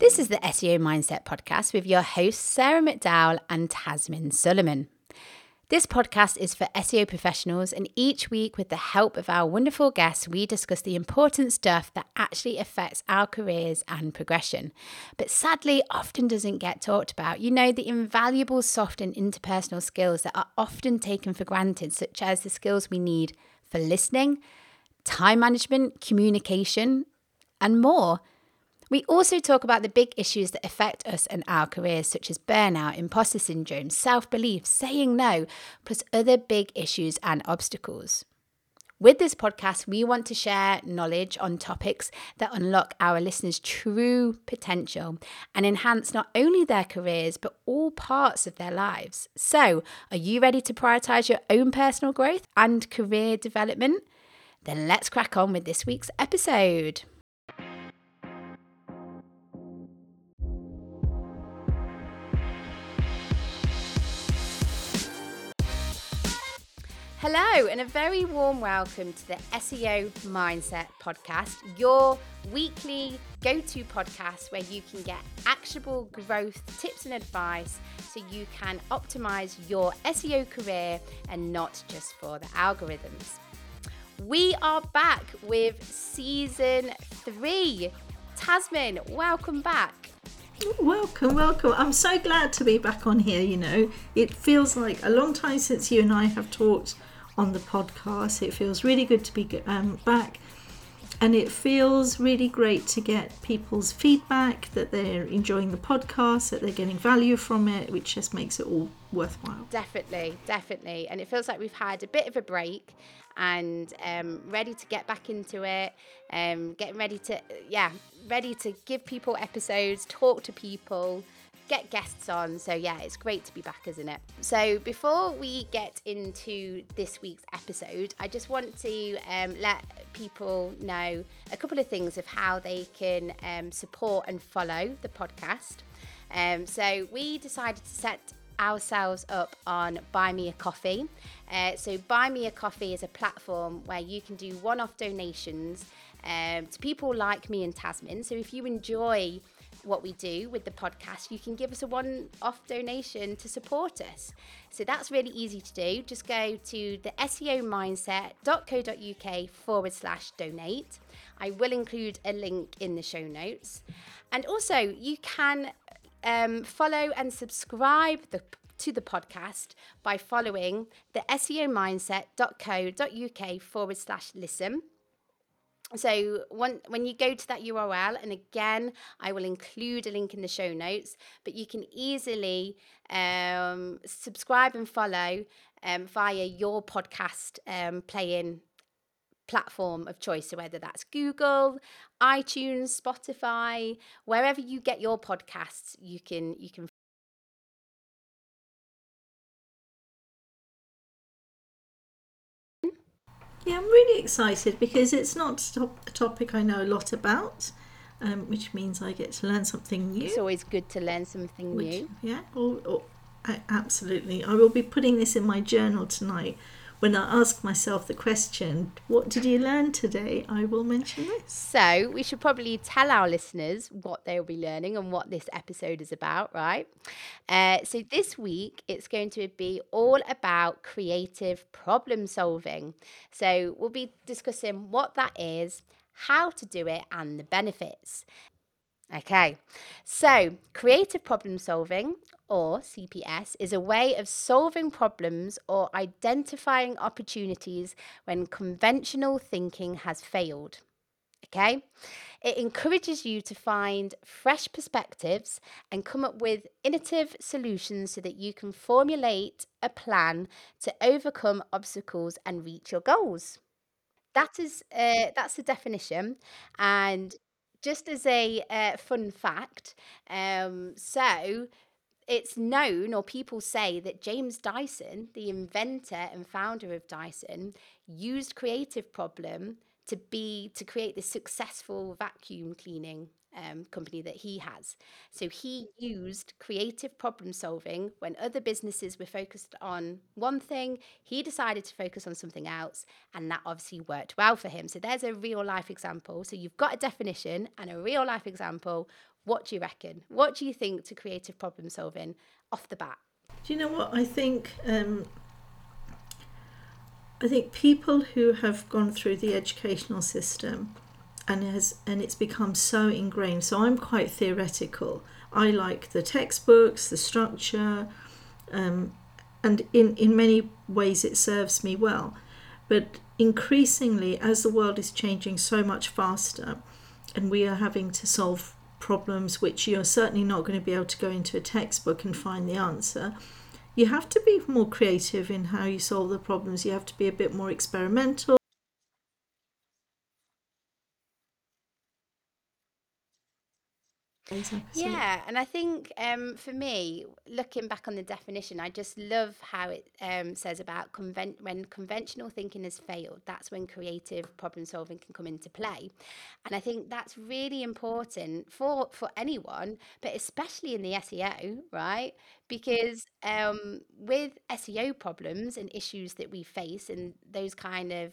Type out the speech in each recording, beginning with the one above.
This is the SEO Mindset Podcast with your hosts, Sarah McDowell and Tazmin Suleman. This podcast is for SEO professionals, and each week, with the help of our wonderful guests, we discuss the important stuff that actually affects our careers and progression, but sadly often doesn't get talked about. You know, the invaluable soft and interpersonal skills that are often taken for granted, such as the skills we need for listening, time management, communication, and more. We also talk about the big issues that affect us and our careers, such as burnout, imposter syndrome, self belief, saying no, plus other big issues and obstacles. With this podcast, we want to share knowledge on topics that unlock our listeners' true potential and enhance not only their careers, but all parts of their lives. So, are you ready to prioritize your own personal growth and career development? Then let's crack on with this week's episode. Hello, and a very warm welcome to the SEO Mindset Podcast, your weekly go to podcast where you can get actionable growth tips and advice so you can optimize your SEO career and not just for the algorithms. We are back with season three. Tazmin, welcome back. Welcome, welcome. I'm so glad to be back on here. You know, it feels like a long time since you and I have talked on the podcast. It feels really good to be um, back. And it feels really great to get people's feedback that they're enjoying the podcast, that they're getting value from it, which just makes it all worthwhile. Definitely, definitely. And it feels like we've had a bit of a break and um, ready to get back into it, um, getting ready to, yeah, ready to give people episodes, talk to people get guests on. So, yeah, it's great to be back, isn't it? So, before we get into this week's episode, I just want to um, let people know a couple of things of how they can um, support and follow the podcast. Um, so, we decided to set ourselves up on Buy Me a Coffee. Uh, so, Buy Me a Coffee is a platform where you can do one off donations um, to people like me and Tazmin. So, if you enjoy what we do with the podcast, you can give us a one off donation to support us. So that's really easy to do. Just go to the SEO mindset.co.uk forward slash donate. I will include a link in the show notes. And also, you can um, follow and subscribe the, to the podcast by following the SEO mindset.co.uk forward slash listen. So when, when you go to that URL, and again, I will include a link in the show notes, but you can easily um, subscribe and follow um, via your podcast um, playing platform of choice. So whether that's Google, iTunes, Spotify, wherever you get your podcasts, you can you can Yeah, I'm really excited because it's not a topic I know a lot about, um, which means I get to learn something new. It's always good to learn something which, new. Yeah, or, or, absolutely. I will be putting this in my journal tonight when I ask myself the question, What did you learn today? I will mention this. So, we should probably tell our listeners what they'll be learning and what this episode is about, right? Uh, so, this week it's going to be all about creative problem solving. So, we'll be discussing what that is, how to do it, and the benefits. Okay, so creative problem solving or CPS is a way of solving problems or identifying opportunities when conventional thinking has failed. Okay, it encourages you to find fresh perspectives and come up with innovative solutions so that you can formulate a plan to overcome obstacles and reach your goals. That is uh, that's the definition, and just as a uh, fun fact, um, so it's known or people say that James Dyson, the inventor and founder of Dyson, used creative problem to be to create this successful vacuum cleaning um, company that he has. So he used creative problem solving when other businesses were focused on one thing. He decided to focus on something else, and that obviously worked well for him. So there's a real life example. So you've got a definition and a real life example. What do you reckon? What do you think to creative problem solving off the bat? Do you know what I think? Um, I think people who have gone through the educational system and has and it's become so ingrained. So I'm quite theoretical. I like the textbooks, the structure, um, and in in many ways it serves me well. But increasingly, as the world is changing so much faster, and we are having to solve problems which you're certainly not going to be able to go into a textbook and find the answer you have to be more creative in how you solve the problems. You have to be a bit more experimental. Yeah, and I think um, for me, looking back on the definition, I just love how it um, says about when conventional thinking has failed, that's when creative problem solving can come into play. And I think that's really important for, for anyone, but especially in the SEO, right? Because um, with SEO problems and issues that we face and those kind of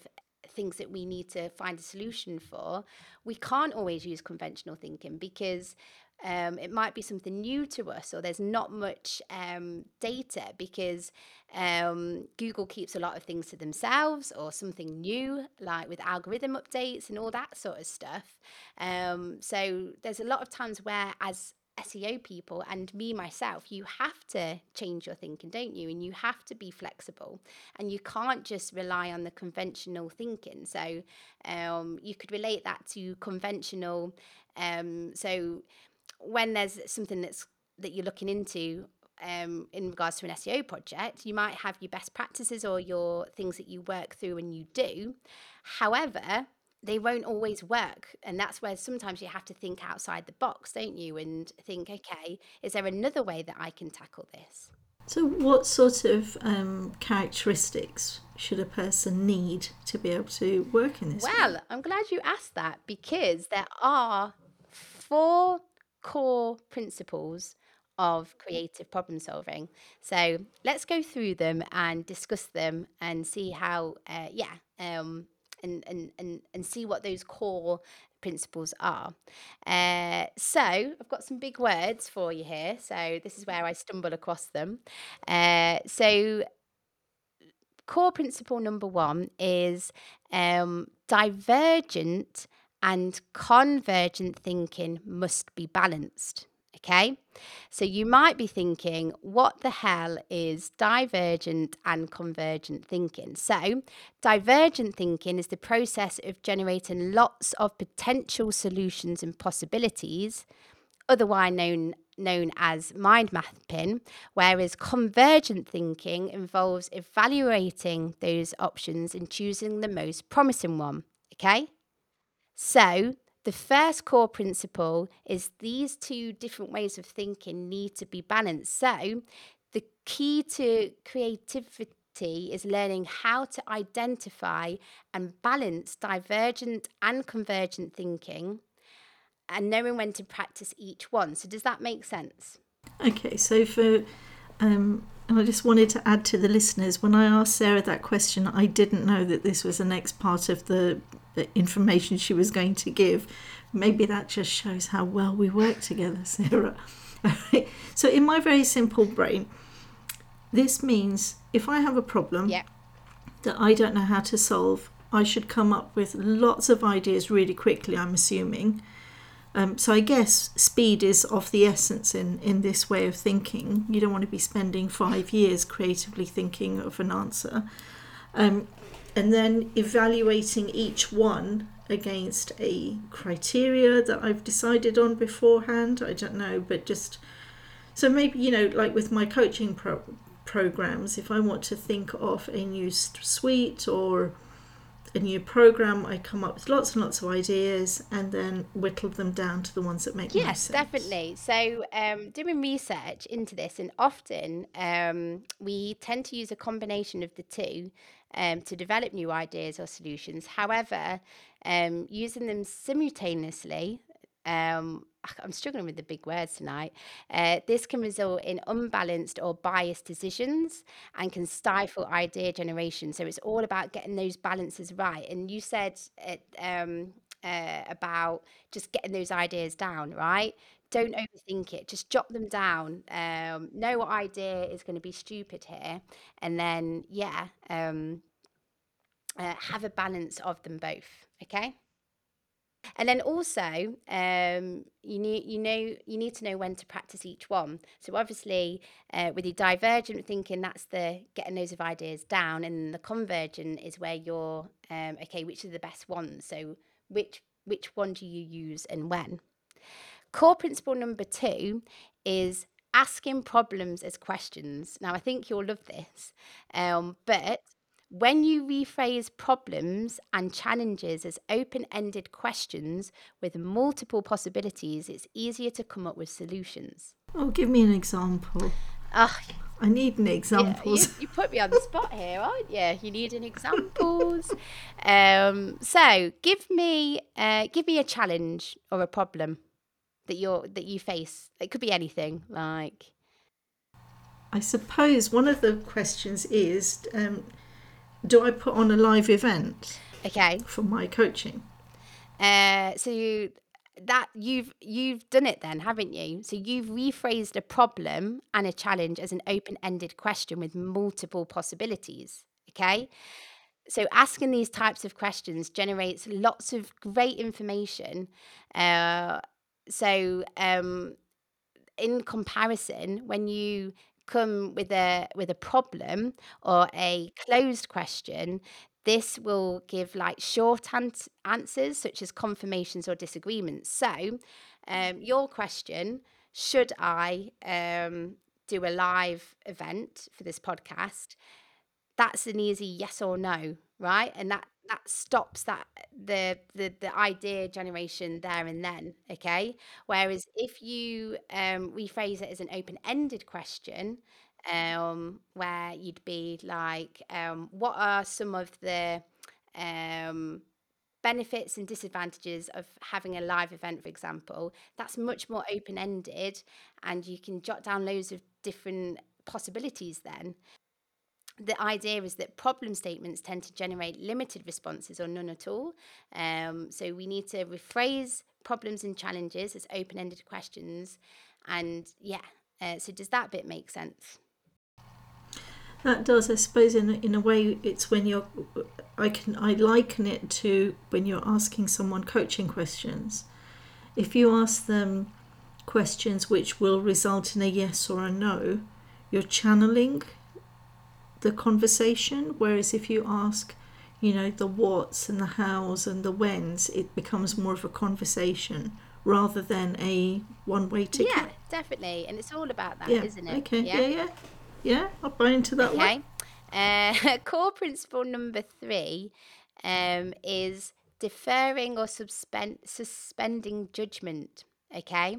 things that we need to find a solution for, we can't always use conventional thinking because um, it might be something new to us, or there's not much um, data because um, Google keeps a lot of things to themselves, or something new, like with algorithm updates and all that sort of stuff. Um, so there's a lot of times where, as SEO people and me myself, you have to change your thinking, don't you? And you have to be flexible, and you can't just rely on the conventional thinking. So um, you could relate that to conventional. Um, so when there's something that's that you're looking into um, in regards to an SEO project, you might have your best practices or your things that you work through and you do. However, they won't always work. And that's where sometimes you have to think outside the box, don't you? And think, okay, is there another way that I can tackle this? So, what sort of um, characteristics should a person need to be able to work in this? Well, way? I'm glad you asked that because there are four core principles of creative problem solving. So let's go through them and discuss them and see how, uh, yeah, um, and, and, and, and see what those core principles are. Uh, so I've got some big words for you here. So this is where I stumble across them. Uh, so core principle number one is um, divergent and convergent thinking must be balanced. Okay, so you might be thinking, what the hell is divergent and convergent thinking? So, divergent thinking is the process of generating lots of potential solutions and possibilities, otherwise known known as mind mapping, whereas convergent thinking involves evaluating those options and choosing the most promising one. Okay? So, the first core principle is these two different ways of thinking need to be balanced. So, the key to creativity is learning how to identify and balance divergent and convergent thinking and knowing when to practice each one. So, does that make sense? Okay, so for um, and I just wanted to add to the listeners when I asked Sarah that question, I didn't know that this was the next part of the information she was going to give. Maybe that just shows how well we work together, Sarah. so, in my very simple brain, this means if I have a problem yeah. that I don't know how to solve, I should come up with lots of ideas really quickly, I'm assuming. Um, so I guess speed is of the essence in, in this way of thinking. You don't want to be spending five years creatively thinking of an answer. Um, and then evaluating each one against a criteria that I've decided on beforehand. I don't know, but just so maybe you know, like with my coaching pro- programs, if I want to think of a new suite or a new program, I come up with lots and lots of ideas and then whittle them down to the ones that make yes, sense. definitely. So, um, doing research into this, and often um, we tend to use a combination of the two um, to develop new ideas or solutions. However, um, using them simultaneously, um, I'm struggling with the big words tonight. Uh, this can result in unbalanced or biased decisions and can stifle idea generation. So it's all about getting those balances right. And you said it, um, uh, about just getting those ideas down, right? Don't overthink it. Just jot them down. Um, what idea is going to be stupid here, and then yeah, um, uh, have a balance of them both. Okay. And then also, um, you need you know you need to know when to practice each one. So obviously, uh, with your divergent thinking, that's the getting those of ideas down, and the convergent is where you're um, okay. Which are the best ones? So which which one do you use and when? Core principle number two is asking problems as questions. Now I think you'll love this, um, but when you rephrase problems and challenges as open ended questions with multiple possibilities, it's easier to come up with solutions. Oh, give me an example. Oh, I need an yeah, you, examples. you put me on the spot here, aren't you? You need an examples. um, so give me, uh, give me a challenge or a problem that you're that you face. It could be anything, like I suppose one of the questions is um, do I put on a live event okay. for my coaching? Uh, so you that you've you've done it then, haven't you? So you've rephrased a problem and a challenge as an open-ended question with multiple possibilities. Okay. So asking these types of questions generates lots of great information. Uh, so um, in comparison, when you come with a with a problem or a closed question, this will give like short ans- answers such as confirmations or disagreements. So, um, your question: Should I um, do a live event for this podcast? that's an easy yes or no, right? And that that stops that the the the idea generation there and then, okay? Whereas if you um rephrase it as an open-ended question, um, where you'd be like, um, what are some of the um benefits and disadvantages of having a live event, for example, that's much more open-ended and you can jot down loads of different possibilities then the idea is that problem statements tend to generate limited responses or none at all. Um, so we need to rephrase problems and challenges as open ended questions. And yeah, uh, so does that bit make sense? That does, I suppose, in in a way, it's when you're. I can I liken it to when you're asking someone coaching questions. If you ask them questions which will result in a yes or a no, you're channeling the conversation. Whereas if you ask, you know, the whats and the hows and the whens, it becomes more of a conversation rather than a one way ticket. Yeah, definitely. And it's all about that, Yeah. not it? Okay. Yeah. Yeah. Yeah. I'll buy into that one. Okay. Uh, core principle number three um, is deferring or suspend, suspending judgment. Okay.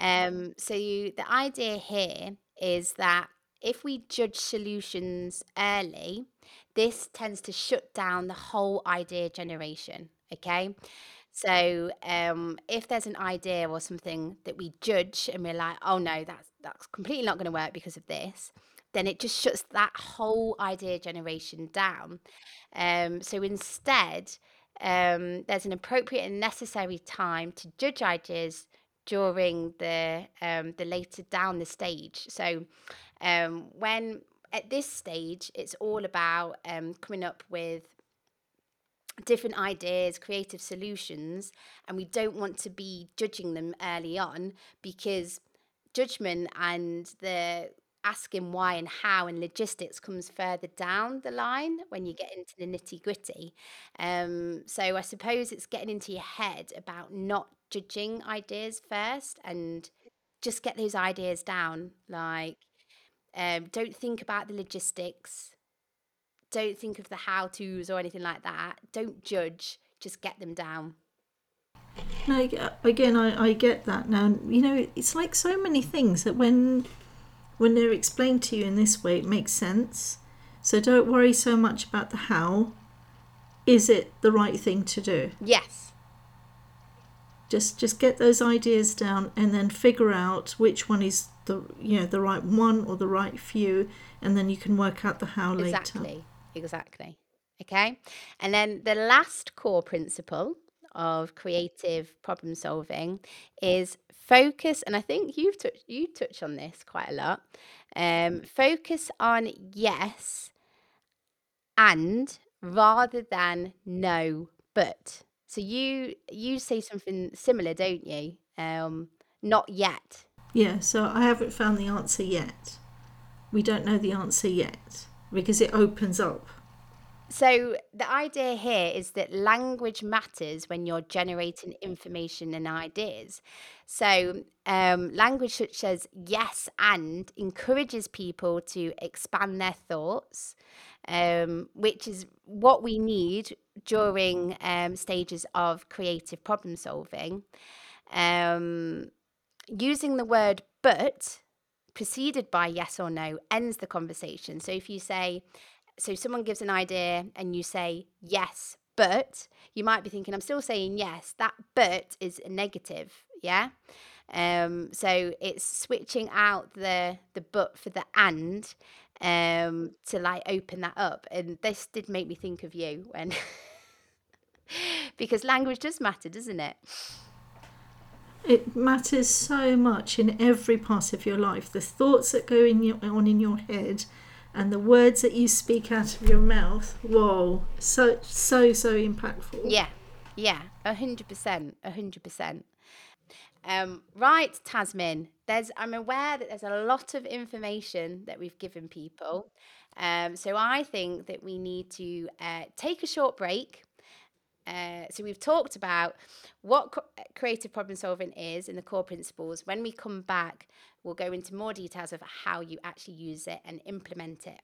Um, so you, the idea here is that if we judge solutions early, this tends to shut down the whole idea generation. Okay. So um, if there's an idea or something that we judge and we're like, oh no, that's that's completely not going to work because of this, then it just shuts that whole idea generation down. Um, so instead, um, there's an appropriate and necessary time to judge ideas during the um, the later down the stage. So um, when at this stage, it's all about um, coming up with different ideas, creative solutions, and we don't want to be judging them early on because judgment and the asking why and how and logistics comes further down the line when you get into the nitty gritty. Um, so I suppose it's getting into your head about not judging ideas first and just get those ideas down. Like, um, don't think about the logistics don't think of the how to's or anything like that. Don't judge, just get them down. No, again, I, I get that now. You know, it's like so many things that when when they're explained to you in this way, it makes sense. So don't worry so much about the how. Is it the right thing to do? Yes, Just just get those ideas down and then figure out which one is the you know the right one or the right few, and then you can work out the how later. exactly. Exactly. Okay. And then the last core principle of creative problem solving is focus, and I think you've touched you touch on this quite a lot. Um, focus on yes and rather than no but. So you you say something similar, don't you? Um, not yet. Yeah, so I haven't found the answer yet. We don't know the answer yet because it opens up. So the idea here is that language matters when you're generating information and ideas. So um, language such as yes and encourages people to expand their thoughts, um, which is what we need during um, stages of creative problem solving. Um, using the word but preceded by yes or no ends the conversation. So if you say, so someone gives an idea and you say yes, but you might be thinking, I'm still saying yes. That but is a negative, yeah. Um, so it's switching out the the but for the and um, to like open that up. And this did make me think of you when because language does matter, doesn't it? It matters so much in every part of your life. The thoughts that go in your, on in your head and the words that you speak out of your mouth. Whoa, so so so impactful. Yeah, yeah, a hundred percent, a hundred percent. Um, right, Tazmin. There's I'm aware that there's a lot of information that we've given people. Um, so I think that we need to uh, take a short break uh, so we've talked about what co- uh, creative problem solving is and the core principles. When we come back, we'll go into more details of how you actually use it and implement it.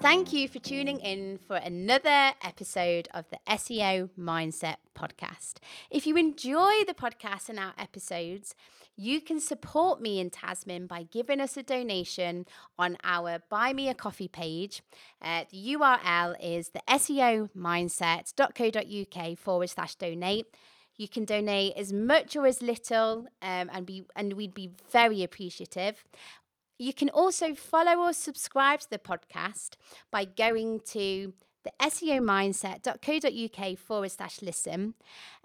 Thank you for tuning in for another episode of the SEO Mindset Podcast. If you enjoy the podcast and our episodes, you can support me in Tazmin by giving us a donation on our Buy Me a Coffee page. Uh, the URL is the SEO mindset.co.uk forward slash donate. You can donate as much or as little, um, and be and we'd be very appreciative. You can also follow or subscribe to the podcast by going to the SEOmindset.co.uk forward slash listen.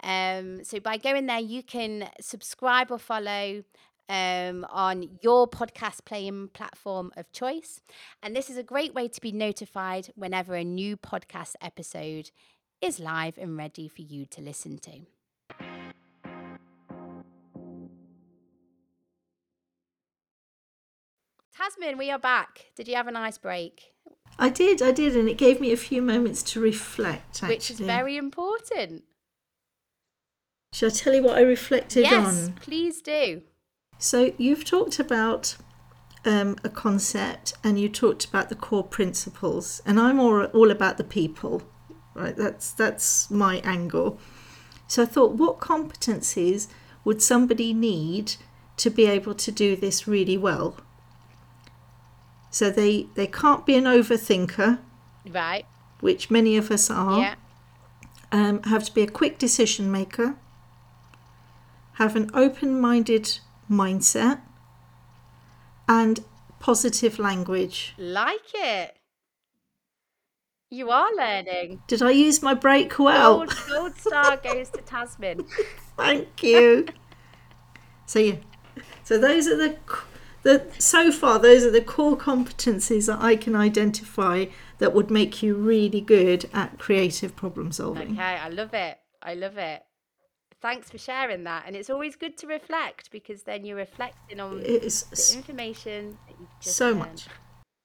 Um, so by going there, you can subscribe or follow um, on your podcast playing platform of choice. And this is a great way to be notified whenever a new podcast episode is live and ready for you to listen to. Tazmin, we are back. Did you have a nice break? I did, I did, and it gave me a few moments to reflect. Actually. Which is very important. Shall I tell you what I reflected on? yes, on? please do. So you've talked about um, a concept, and you talked about the core principles, and I'm all all about the people, right? That's that's my angle. So I thought, what competencies would somebody need to be able to do this really well? So they, they can't be an overthinker, Right. which many of us are. Yeah. Um, have to be a quick decision maker. Have an open minded mindset. And positive language. Like it. You are learning. Did I use my break well? Gold, gold star goes to Tazmin. Thank you. so yeah, so those are the the so far those are the core competencies that I can identify that would make you really good at creative problem solving. Okay, I love it. I love it. Thanks for sharing that. And it's always good to reflect because then you're reflecting on It's the information that you've just so learned. much.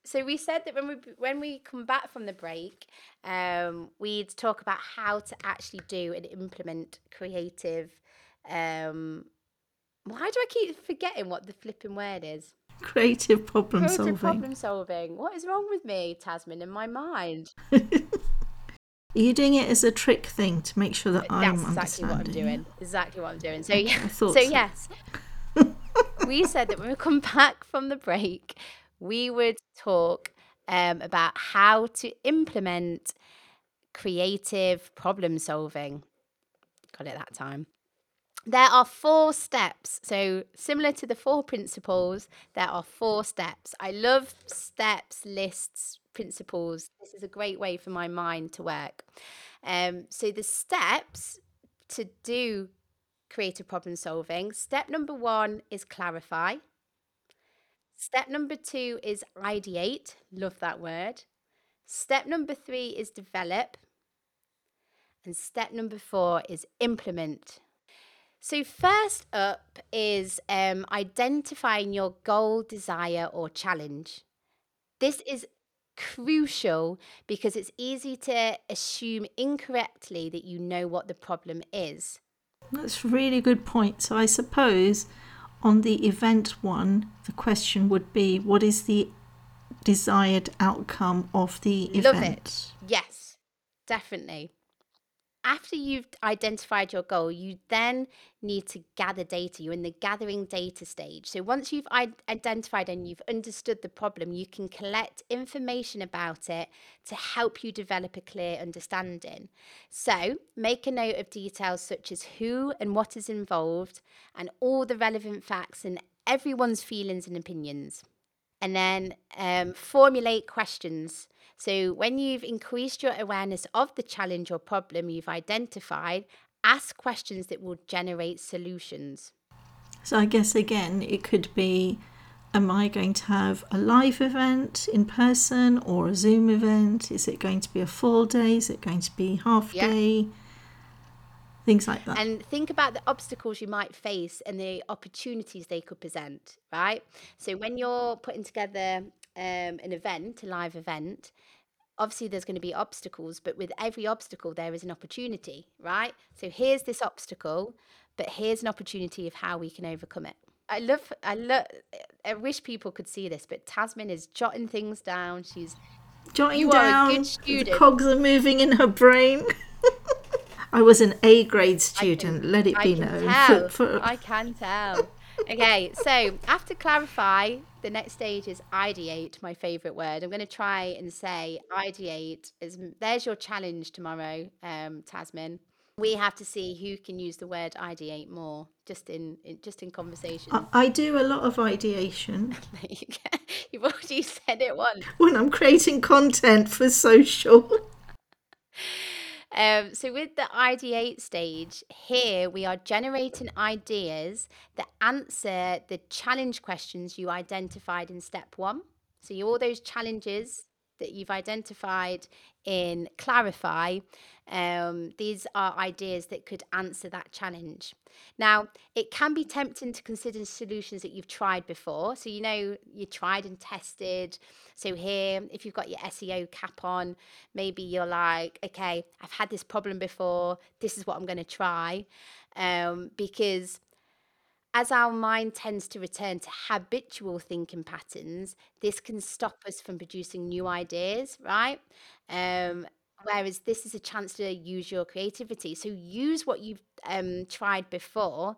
So we said that when we when we come back from the break, um, we'd talk about how to actually do and implement creative. Um, why do I keep forgetting what the flipping word is? creative problem Creative solving. problem solving. What is wrong with me, Tazmin, in my mind? Are you doing it as a trick thing to make sure that I'm That's exactly what I'm doing. Exactly what I'm doing. So yeah. So so. yes, we said that when we come back from the break, we would talk um, about how to implement creative problem solving. Got it that time. There are four steps. So, similar to the four principles, there are four steps. I love steps, lists, principles. This is a great way for my mind to work. Um, so the steps to do creative problem solving. Step number one is clarify. Step number two is ideate. Love that word. Step number three is develop. And step number four is implement. So, first up is um, identifying your goal, desire, or challenge. This is crucial because it's easy to assume incorrectly that you know what the problem is. That's a really good point. So I suppose on the event one, the question would be what is the desired outcome of the Love event? it. Yes, definitely. After you've identified your goal, you then need to gather data. You're in the gathering data stage. So once you've identified and you've understood the problem, you can collect information about it to help you develop a clear understanding. So make a note of details such as who and what is involved and all the relevant facts and everyone's feelings and opinions and then um, formulate questions. So, when you've increased your awareness of the challenge or problem you've identified, ask questions that will generate solutions. So I guess again, it could be am I going to have a live event in person or a Zoom event? Is it going to be a full day? Is it going to be half Yeah. day? Things like that. And think about the obstacles you might face and the opportunities they could present, right? So, when you're putting together um, an event, a live event, obviously there's going to be obstacles, but with every obstacle, there is an opportunity, right? So, here's this obstacle, but here's an opportunity of how we can overcome it. I love, I love, I wish people could see this, but Tazmin is jotting things down. She's Jotting you are a down, good the student. cogs are moving in her brain. I was an A grade student, let it I be known. tell. I can tell. Okay, so after clarify, the next stage is ideate, my favourite word. I'm going to try and say ideate. Is, there's your challenge tomorrow, um, Tazmin. We have to see who can use the word ideate more, just in, in just in conversation. I, I do a lot of ideation There you go. You've already said it once. when I'm creating content for social. Um, so with the ideate stage, here we are generating ideas that answer the challenge questions you identified in step one. So all those challenges that you've identified in clarify, um, these are ideas that could answer that challenge. Now, it can be tempting to consider solutions that you've tried before. So, you know, you tried and tested. So, here, if you've got your SEO cap on, maybe you're like, okay, I've had this problem before. This is what I'm going to try. Um, because as our mind tends to return to habitual thinking patterns, this can stop us from producing new ideas, right? Um, whereas this is a chance to use your creativity. So use what you've um, tried before,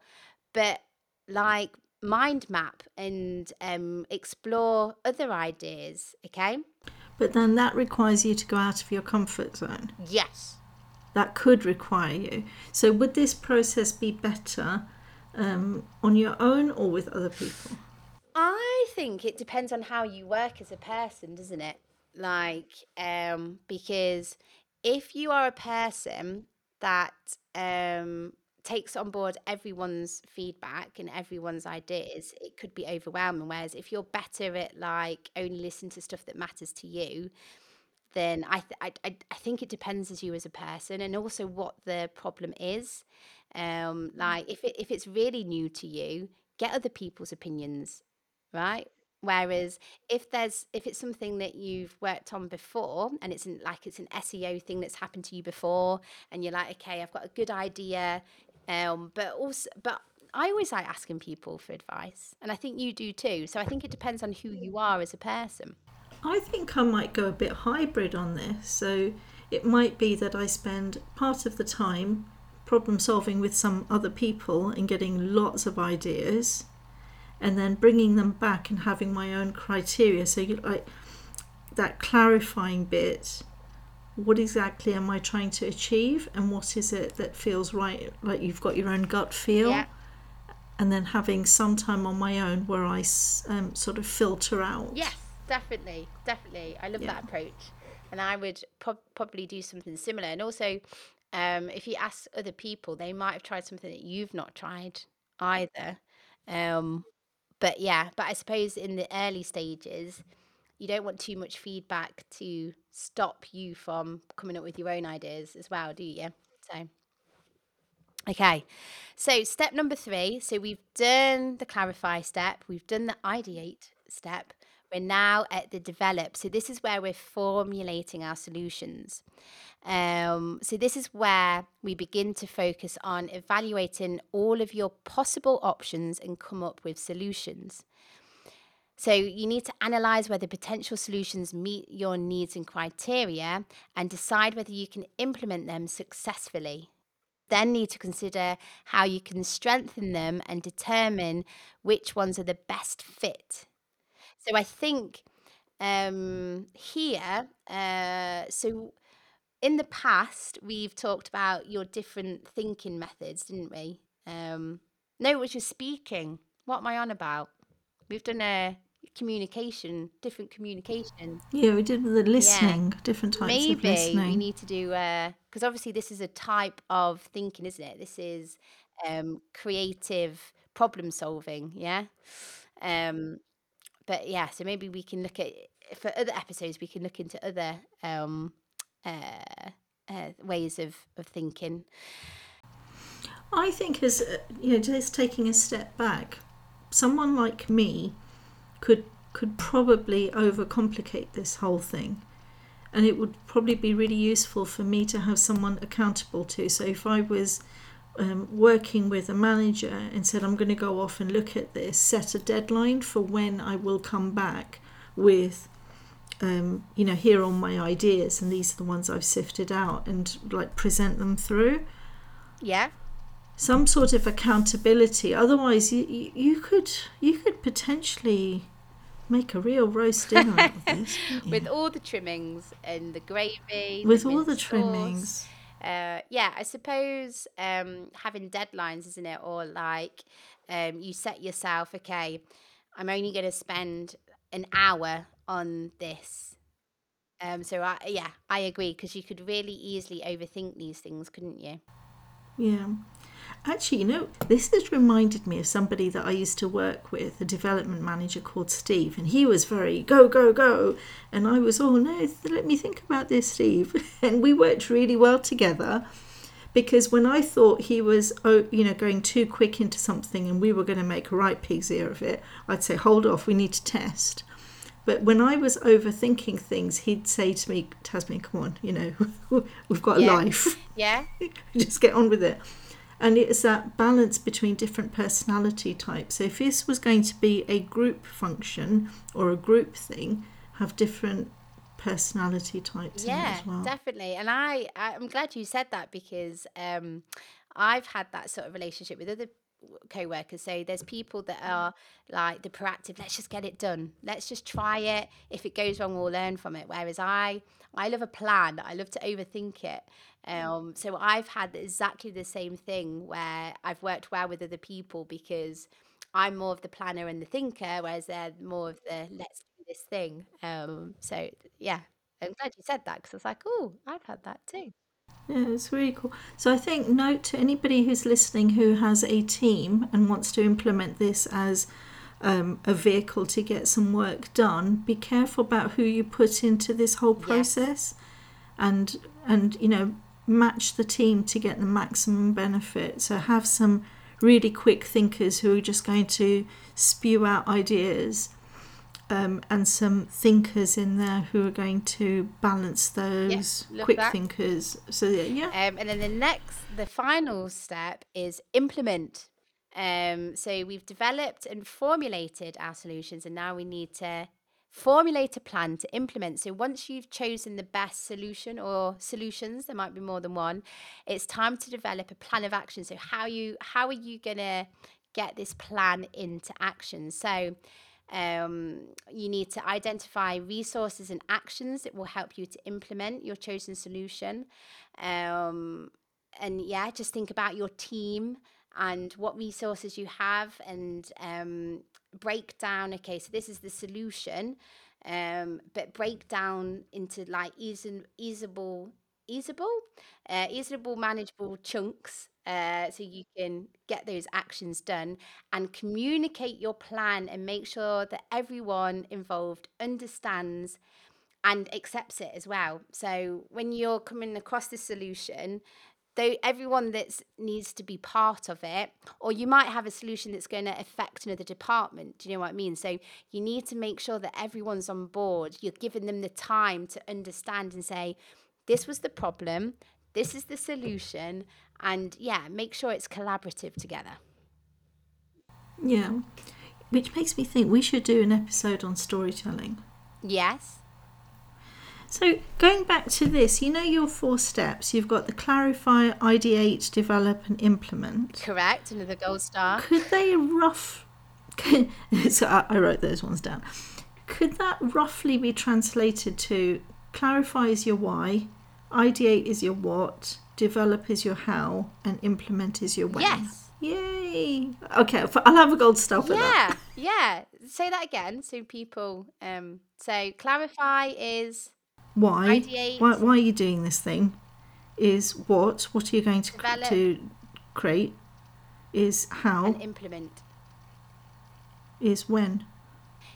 but like mind map and um, explore other ideas, okay? But then that requires you to go out of your comfort zone. Yes. That could require you. So, would this process be better um, on your own or with other people? I think it depends on how you work as a person, doesn't it? Like, um, because if you are a person that um, takes on board everyone's feedback and everyone's ideas, it could be overwhelming. Whereas if you're better at like only listen to stuff that matters to you, then I, th- I, I, I think it depends as you as a person and also what the problem is. Um, like if it, if it's really new to you, get other people's opinions, right? Whereas if there's if it's something that you've worked on before and it's like it's an SEO thing that's happened to you before and you're like, okay, I've got a good idea, um, but also but I always like asking people for advice, and I think you do too. So I think it depends on who you are as a person. I think I might go a bit hybrid on this. So, it might be that I spend part of the time problem solving with some other people and getting lots of ideas and then bringing them back and having my own criteria so you like that clarifying bit what exactly am i trying to achieve and what is it that feels right like you've got your own gut feel Yeah. and then having some time on my own where i um, sort of filter out Yes, definitely, definitely. I love Yeah. that approach. and I would prob probably do something similar. And also, um, if you ask other people, they might have tried something that you've not tried either. Um, but yeah, but I suppose in the early stages, you don't want too much feedback to stop you from coming up with your own ideas as well, do you? So. Okay, so step number three. So we've done the clarify step, we've done the ideate step. We're now at the develop. So this is where we're formulating our solutions. Um, so this is where we begin to focus on evaluating all of your possible options and come up with solutions. So you need to analyze whether potential solutions meet your needs and criteria and decide whether you can implement them successfully then need to consider how you can strengthen them and determine which ones are the best fit. So I think um, here, uh, so in the past, we've talked about your different thinking methods, didn't we? Um, no, it was your speaking. What am I on about? We've done a communication, different communication. Yeah, we did the Yeah. listening, different types of listening. Maybe we need to do because obviously this is a type of thinking, isn't it? This is um, creative problem solving, yeah. Um, but yeah, so maybe we can look at for other episodes. We can look into other um, uh, uh, ways of of thinking. I think as uh, you know, just taking a step back, someone like me could could probably overcomplicate this whole thing, and it would probably be really useful for me to have someone accountable to. So if I was um, working with a manager and said I'm going to go off and look at this, set a deadline for when I will come back with um, you know, here are my ideas, and these are the ones I've sifted out, and like present them through Yeah, some sort of accountability. Otherwise, you, you, could you could potentially make a real roast dinner out of this, with all the trimmings and the gravy, with all the sauce. Uh, yeah, I suppose um, having deadlines, isn't it? Or like um, you set yourself, okay, I'm only going to spend an hour on this. Um, so I, yeah, I agree because you could really easily overthink these things, couldn't you? Yeah. Actually, you know, this has reminded me of somebody that I used to work with, a development manager called Steve, and he was very go, go, go. And I was, oh no, let me think about this, Steve. And we worked really well together because when I thought he was, oh, you know, going too quick into something and we were going to make a right pig's ear of it, I'd say, hold off, we need to test. But when I was overthinking things, he'd say to me, Tazmin, come on, you know, we've got a Yeah. life. Yeah, just get on with it. And it's that balance between different personality types. So if this was going to be a group function or a group thing, have different personality types in it yeah, as well. definitely. And I, I, I'm glad you said that because um, I've had that sort of relationship with other co-workers. So there's people that are like the proactive let's just get it done. Let's just try it. If it goes wrong we'll learn from it. Whereas i i love a plan. I love to overthink it. Um so i've had exactly the same thing where i've worked well with other people because i'm more of the planner and the thinker whereas they're more of the let's do this thing. Um so yeah i'm glad you said that because i was like oh i've had that too Yeah, it's really cool. So I think note to anybody who's listening who has a team and wants to implement this as um, a vehicle to get some work done, be careful about who you put into this whole Yes. process, and and you know match the team to get the maximum benefit. So have some really quick thinkers who are just going to spew out ideas. Um, and some thinkers in there who are going to balance those love quick thinkers. So yeah, yeah, Um, and then the next, the final step is implement. Um, so we've developed and formulated our solutions, and now we need to formulate a plan to implement. So once you've chosen the best solution or solutions, there might be more than one. It's time to develop a plan of action. So how you how are you gonna get this plan into action? So um, you need to identify resources and actions that will help you to implement your chosen solution. Um, and yeah, just think about your team and what resources you have and um, break down. Okay, so this is the solution. um, but break down into like easable, easable, uh, easable, manageable chunks. Uh, so you can get those actions done and communicate your plan and make sure that everyone involved understands and accepts it as well. So when you're coming across the solution, though everyone that needs to be part of it, or you might have a solution that's going to affect another department. Do you know what I mean? So you need to make sure that everyone's on board. You're giving them the time to understand and say, this was the problem, this is the solution, and yeah, make sure it's collaborative together. Yeah. Which makes me think we should do an episode on storytelling. Yes. So going back to this, you know your four steps. You've got the clarify, ideate, develop, and implement. Correct. Another gold star. Could they rough? so I, wrote those ones down. Could that roughly be translated to clarify is your why, ideate is your what, develop is your how, and implement is your when? Yes. Yay! Okay, I'll have a gold star for that. Yeah, yeah. Say that again so people. Um. So clarify is why, Ideate. why why are you doing this thing is what what are you going to cr- Develop. to create is how and implement. is when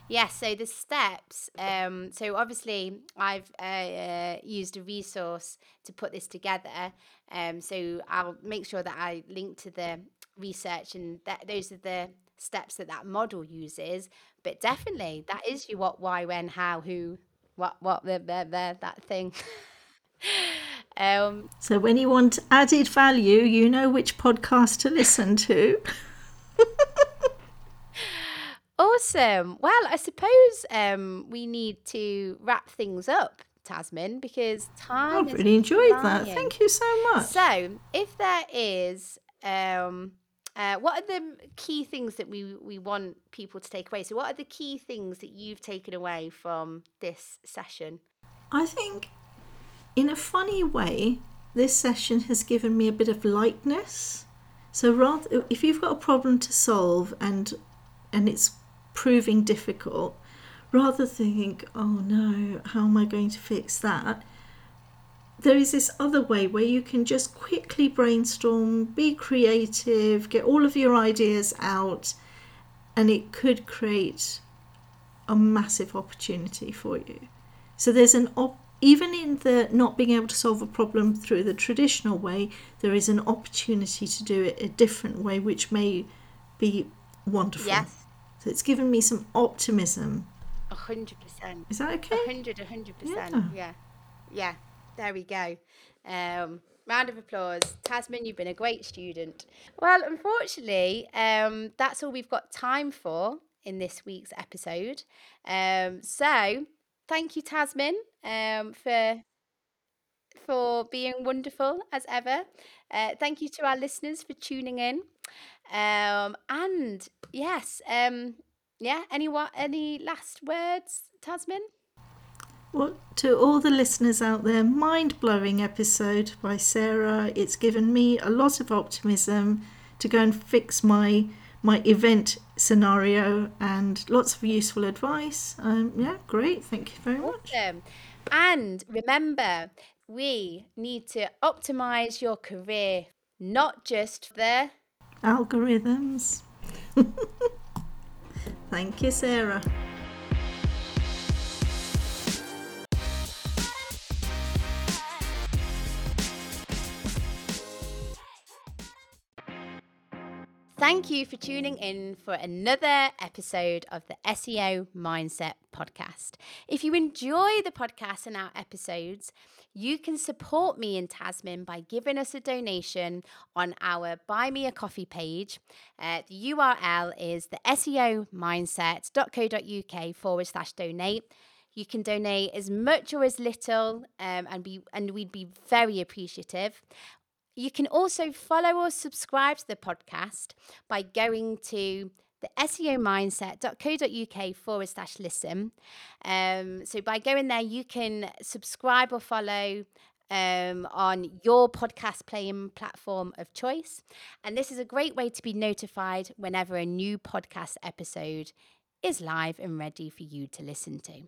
Yes, so the steps. Um, so obviously, I've uh, uh, used a resource to put this together. Um, so I'll make sure that I link to the research, and that those are the steps that that model uses. But definitely, that is your what, why, when, how, who, what, what, the, the, the that thing. um, so when you want added value you know which podcast to listen to Awesome. Well, I suppose um, we need to wrap things up, Tazmin, because time. I've really enjoyed that thank you so much So, if there is, um, uh, what are the key things that we we want people to take away? So, what are the key things that you've taken away from this session? I think in a funny way this session has given me a bit of lightness so rather if you've got a problem to solve and and it's proving difficult rather think oh no how am i going to fix that? There is this other way where you can just quickly brainstorm be creative get all of your ideas out and it could create a massive opportunity for you. So there's an op- even in the not being able to solve a problem through the traditional way, there is an opportunity to do it a different way, which may be wonderful. Yes, it's given me some optimism. a hundred percent. Is that okay? A hundred, a hundred percent. Yeah. Yeah, yeah. There we go. Um, round of applause, Tazmin. You've been a great student. Well, unfortunately, um, that's all we've got time for in this week's episode. Um, so thank you, Tazmin, um, for for being wonderful as ever. Uh, thank you to our listeners for tuning in. Um, and yes, um, yeah. Any what? Any last words, Tazmin? Well, to all the listeners out there, mind blowing episode by Sarah. It's given me a lot of optimism to go and fix my my event scenario and lots of useful advice. Um, yeah, great. Thank you very much. Awesome. And remember, we need to optimize your career, not just the. Algorithms. Thank you, Sarah. Thank you for tuning in for another episode of the SEO Mindset Podcast. If you enjoy the podcast and our episodes, you can support me in Tazmin by giving us a donation on our Buy Me a Coffee page. Uh, the URL is the SEO mindset.co.uk forward slash donate. You can donate as much or as little, um, and be and we'd be very appreciative. You can also follow or subscribe to the podcast by going to the SEOmindset.co.uk forward slash listen. Um, so by going there, you can subscribe or follow um, on your podcast playing platform of choice. And this is a great way to be notified whenever a new podcast episode is live and ready for you to listen to.